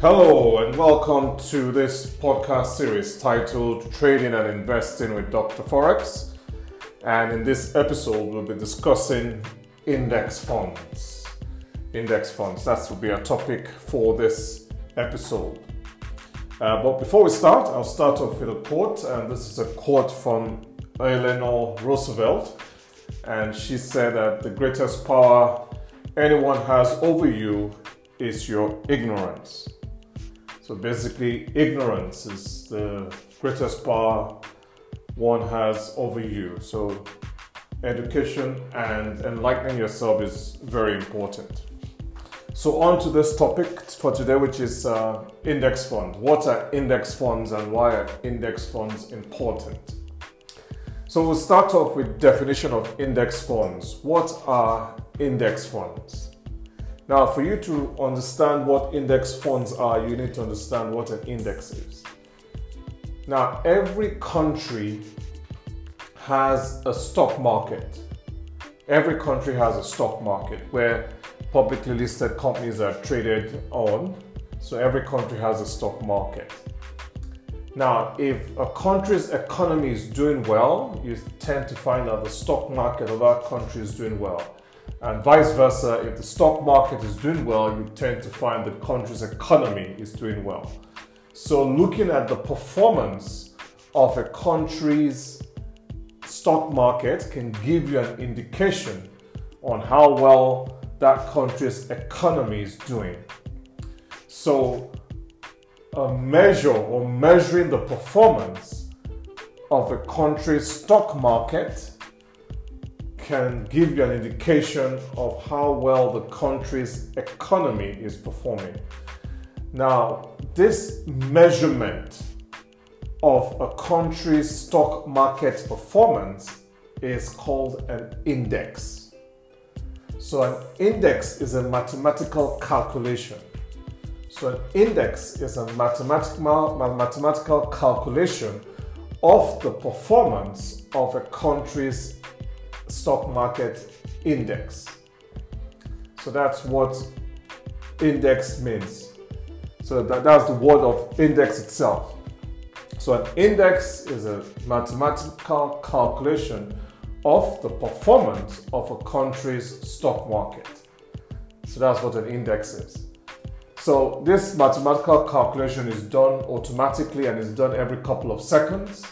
Hello, and welcome to this podcast series titled Trading and Investing with Dr. Forex. And in this episode, we'll be discussing index funds. Index funds, that will be a topic for this episode. Uh, but before we start, I'll start off with a quote, and this is a quote from Eleanor Roosevelt. And she said that the greatest power anyone has over you is your ignorance. So basically, ignorance is the greatest power one has over you. So education and enlightening yourself is very important. So on to this topic for today, which is uh, index funds. What are index funds and why are index funds important? So we'll start off with definition of index funds. What are index funds? Now, for you to understand what index funds are, you need to understand what an index is. Now, every country has a stock market. Every country has a stock market where publicly listed companies are traded on. So, every country has a stock market. Now, if a country's economy is doing well, you tend to find that the stock market of that country is doing well. And vice versa, if the stock market is doing well, you tend to find the country's economy is doing well. So, looking at the performance of a country's stock market can give you an indication on how well that country's economy is doing. So, a measure or measuring the performance of a country's stock market can give you an indication of how well the country's economy is performing. Now, this measurement of a country's stock market performance is called an index. So, an index is a mathematical calculation. So, an index is a mathematical, mathematical calculation of the performance of a country's stock market index. So that's what index means. So that, that's the word of index itself. So an index is a mathematical calculation of the performance of a country's stock market. So that's what an index is. So this mathematical calculation is done automatically and is done every couple of seconds.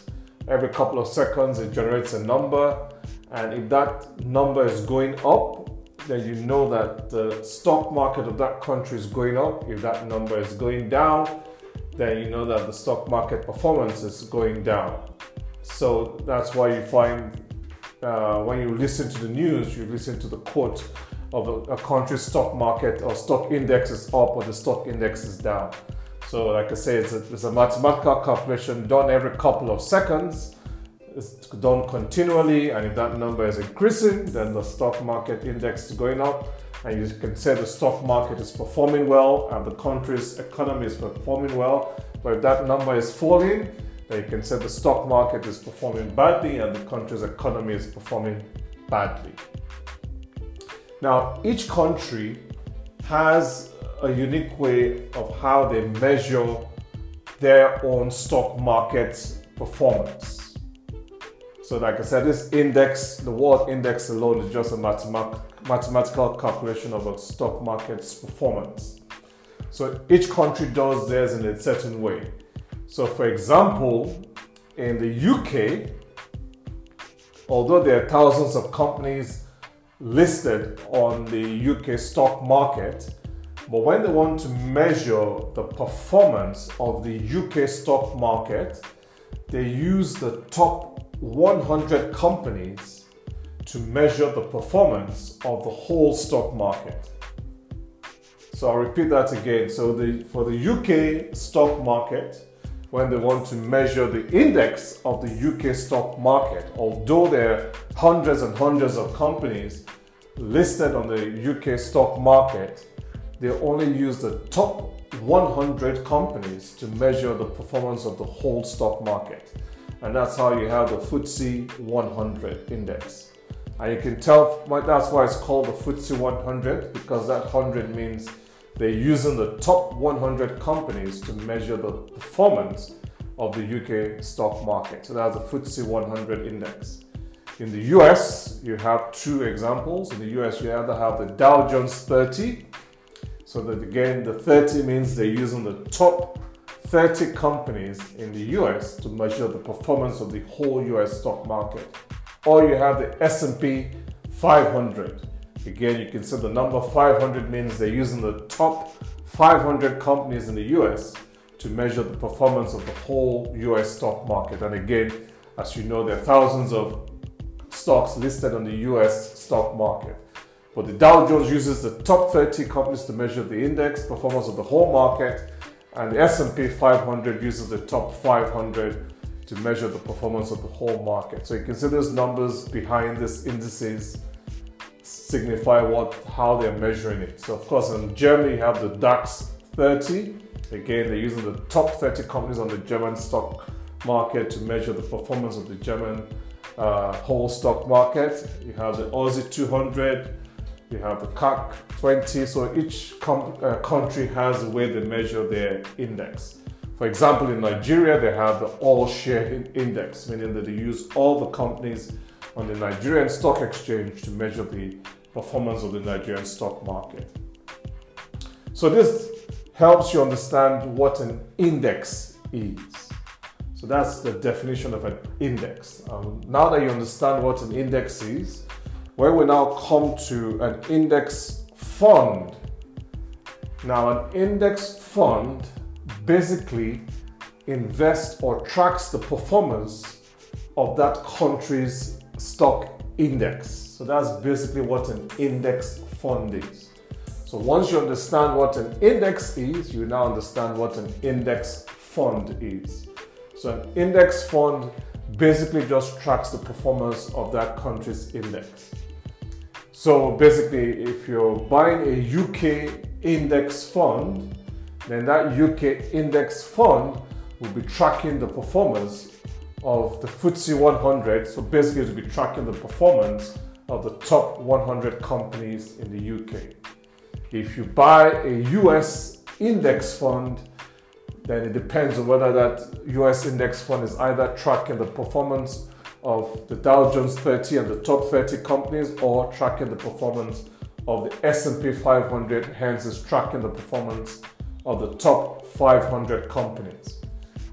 Every couple of seconds it generates a number and if that number is going up, then you know that the stock market of that country is going up. If that number is going down, then you know that the stock market performance is going down. So that's why you find uh, when you listen to the news, you listen to the quote of a, a country's stock market or stock index is up or the stock index is down. So, like I say, it's a, it's a mathematical calculation done every couple of seconds is done continually, and if that number is increasing, then the stock market index is going up, and you can say the stock market is performing well and the country's economy is performing well. But if that number is falling, then you can say the stock market is performing badly and the country's economy is performing badly. Now, each country has a unique way of how they measure their own stock market performance. So, like I said, this index, the word index alone is just a mathematical calculation of a stock market's performance. So, each country does theirs in a certain way. So, for example, in the UK, although there are thousands of companies listed on the UK stock market, but when they want to measure the performance of the UK stock market, they use the top 100 companies to measure the performance of the whole stock market. So I'll repeat that again. So the, for the UK stock market, when they want to measure the index of the UK stock market, although there are hundreds and hundreds of companies listed on the UK stock market, they only use the top 100 companies to measure the performance of the whole stock market and that's how you have the FTSE 100 index. And you can tell that's why it's called the FTSE 100 because that 100 means they're using the top 100 companies to measure the performance of the UK stock market. So that's the FTSE 100 index. In the US, you have two examples. In the US, you either have the Dow Jones 30. So that again, the 30 means they're using the top 30 companies in the US to measure the performance of the whole US stock market. Or you have the S&P 500. Again, you can see the number 500 means they're using the top 500 companies in the US to measure the performance of the whole US stock market. And again, as you know, there are thousands of stocks listed on the US stock market. But the Dow Jones uses the top 30 companies to measure the index performance of the whole market, and the S&P 500 uses the top 500 to measure the performance of the whole market. So you can see those numbers behind these indices signify what how they're measuring it. So of course in Germany you have the DAX 30. Again, they're using the top 30 companies on the German stock market to measure the performance of the German uh, whole stock market. You have the Aussie 200, you have the CAC 20. So each uh, country has a way they measure their index. For example, in Nigeria, they have the all share index, meaning that they use all the companies on the Nigerian stock exchange to measure the performance of the Nigerian stock market. So this helps you understand what an index is. So that's the definition of an index. Um, now that you understand what an index is, where we now come to an index fund. Now, an index fund basically invests or tracks the performance of that country's stock index. So that's basically what an index fund is. So once you understand what an index is, you now understand what an index fund is. So an index fund basically just tracks the performance of that country's index. So basically, if you're buying a UK index fund, then that UK index fund will be tracking the performance of the FTSE 100. So basically, it will be tracking the performance of the top 100 companies in the UK. If you buy a US index fund, then it depends on whether that US index fund is either tracking the performance of the Dow Jones 30 and the top 30 companies or tracking the performance of the S&P 500 hence is tracking the performance of the top 500 companies.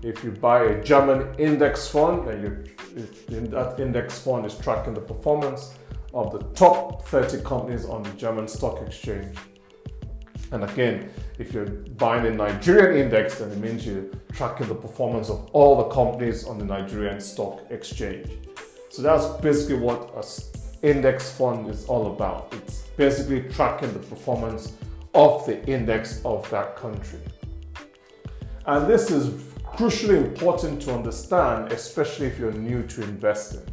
If you buy a German index fund, then you, that index fund is tracking the performance of the top 30 companies on the German stock exchange. And again, if you're buying a Nigerian index, then it means you're tracking the performance of all the companies on the Nigerian stock exchange. So that's basically what an index fund is all about. It's basically tracking the performance of the index of that country. And this is crucially important to understand, especially if you're new to investing.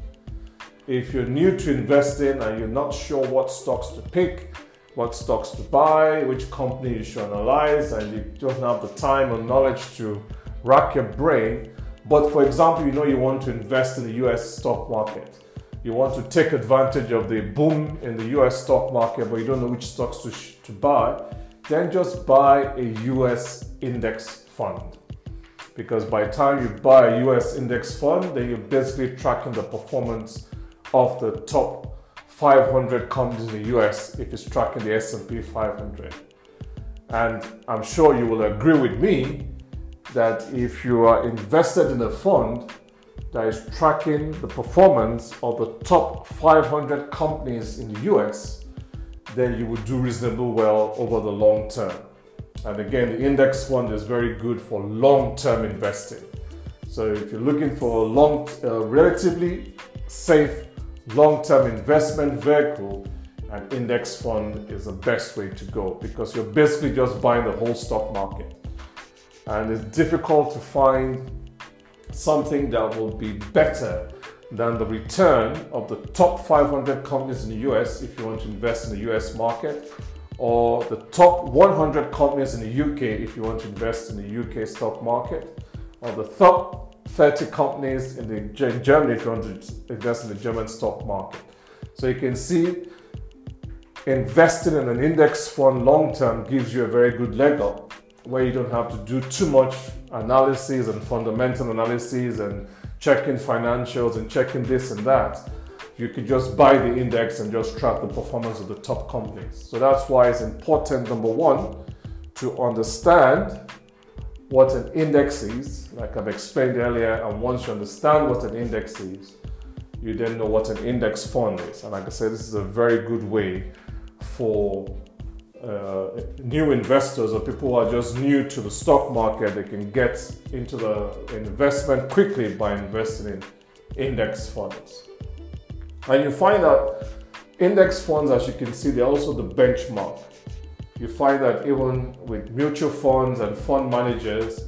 If you're new to investing and you're not sure what stocks to pick, what stocks to buy, which company you should analyze, and you don't have the time or knowledge to rack your brain. But for example, you know you want to invest in the US stock market. You want to take advantage of the boom in the US stock market, but you don't know which stocks to, sh- to buy, then just buy a US index fund. Because by the time you buy a US index fund, then you're basically tracking the performance of the top 500 companies in the US if it's tracking the S&P 500. And I'm sure you will agree with me that if you are invested in a fund that is tracking the performance of the top 500 companies in the US, then you will do reasonably well over the long term. And again, the index fund is very good for long term investing. So if you're looking for a long, uh, relatively safe long term investment vehicle, an index fund is the best way to go because you're basically just buying the whole stock market. And it's difficult to find something that will be better than the return of the top 500 companies in the US if you want to invest in the US market, or the top 100 companies in the UK if you want to invest in the UK stock market, or the top 30 companies in, the, in Germany if you want to invest in the German stock market. So you can see investing in an index fund long term gives you a very good leg up where you don't have to do too much analysis and fundamental analysis and checking financials and checking this and that. You can just buy the index and just track the performance of the top companies. So that's why it's important, number one, to understand what an index is, like I've explained earlier. And once you understand what an index is, you then know what an index fund is. And like I said, this is a very good way for uh, new investors or people who are just new to the stock market, they can get into the investment quickly by investing in index funds. And you find that index funds, as you can see, they're also the benchmark. You find that even with mutual funds and fund managers,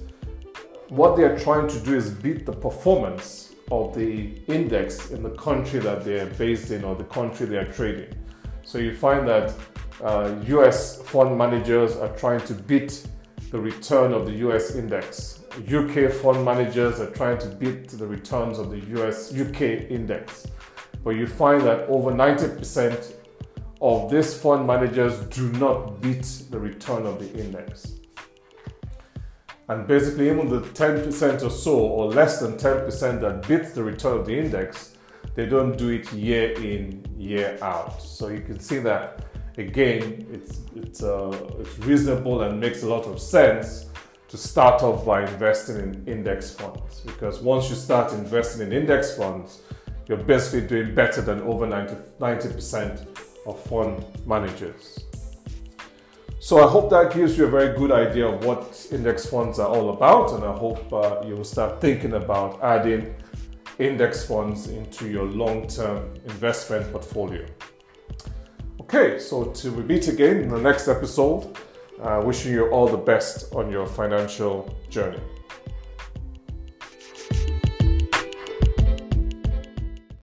what they are trying to do is beat the performance of the index in the country that they are based in or the country they are trading. So you find that uh, US fund managers are trying to beat the return of the US index. UK fund managers are trying to beat the returns of the US UK index. But you find that over 90% of these fund managers do not beat the return of the index. And basically, even the 10% or so, or less than 10% that beat the return of the index, they don't do it year in, year out. So you can see that again, it's it's uh, it's reasonable and makes a lot of sense to start off by investing in index funds because once you start investing in index funds, you're basically doing better than over 90 percent of fund managers. So I hope that gives you a very good idea of what index funds are all about, and I hope uh, you will start thinking about adding index funds into your long-term investment portfolio. Okay, so till we meet again in the next episode, uh, wishing you all the best on your financial journey.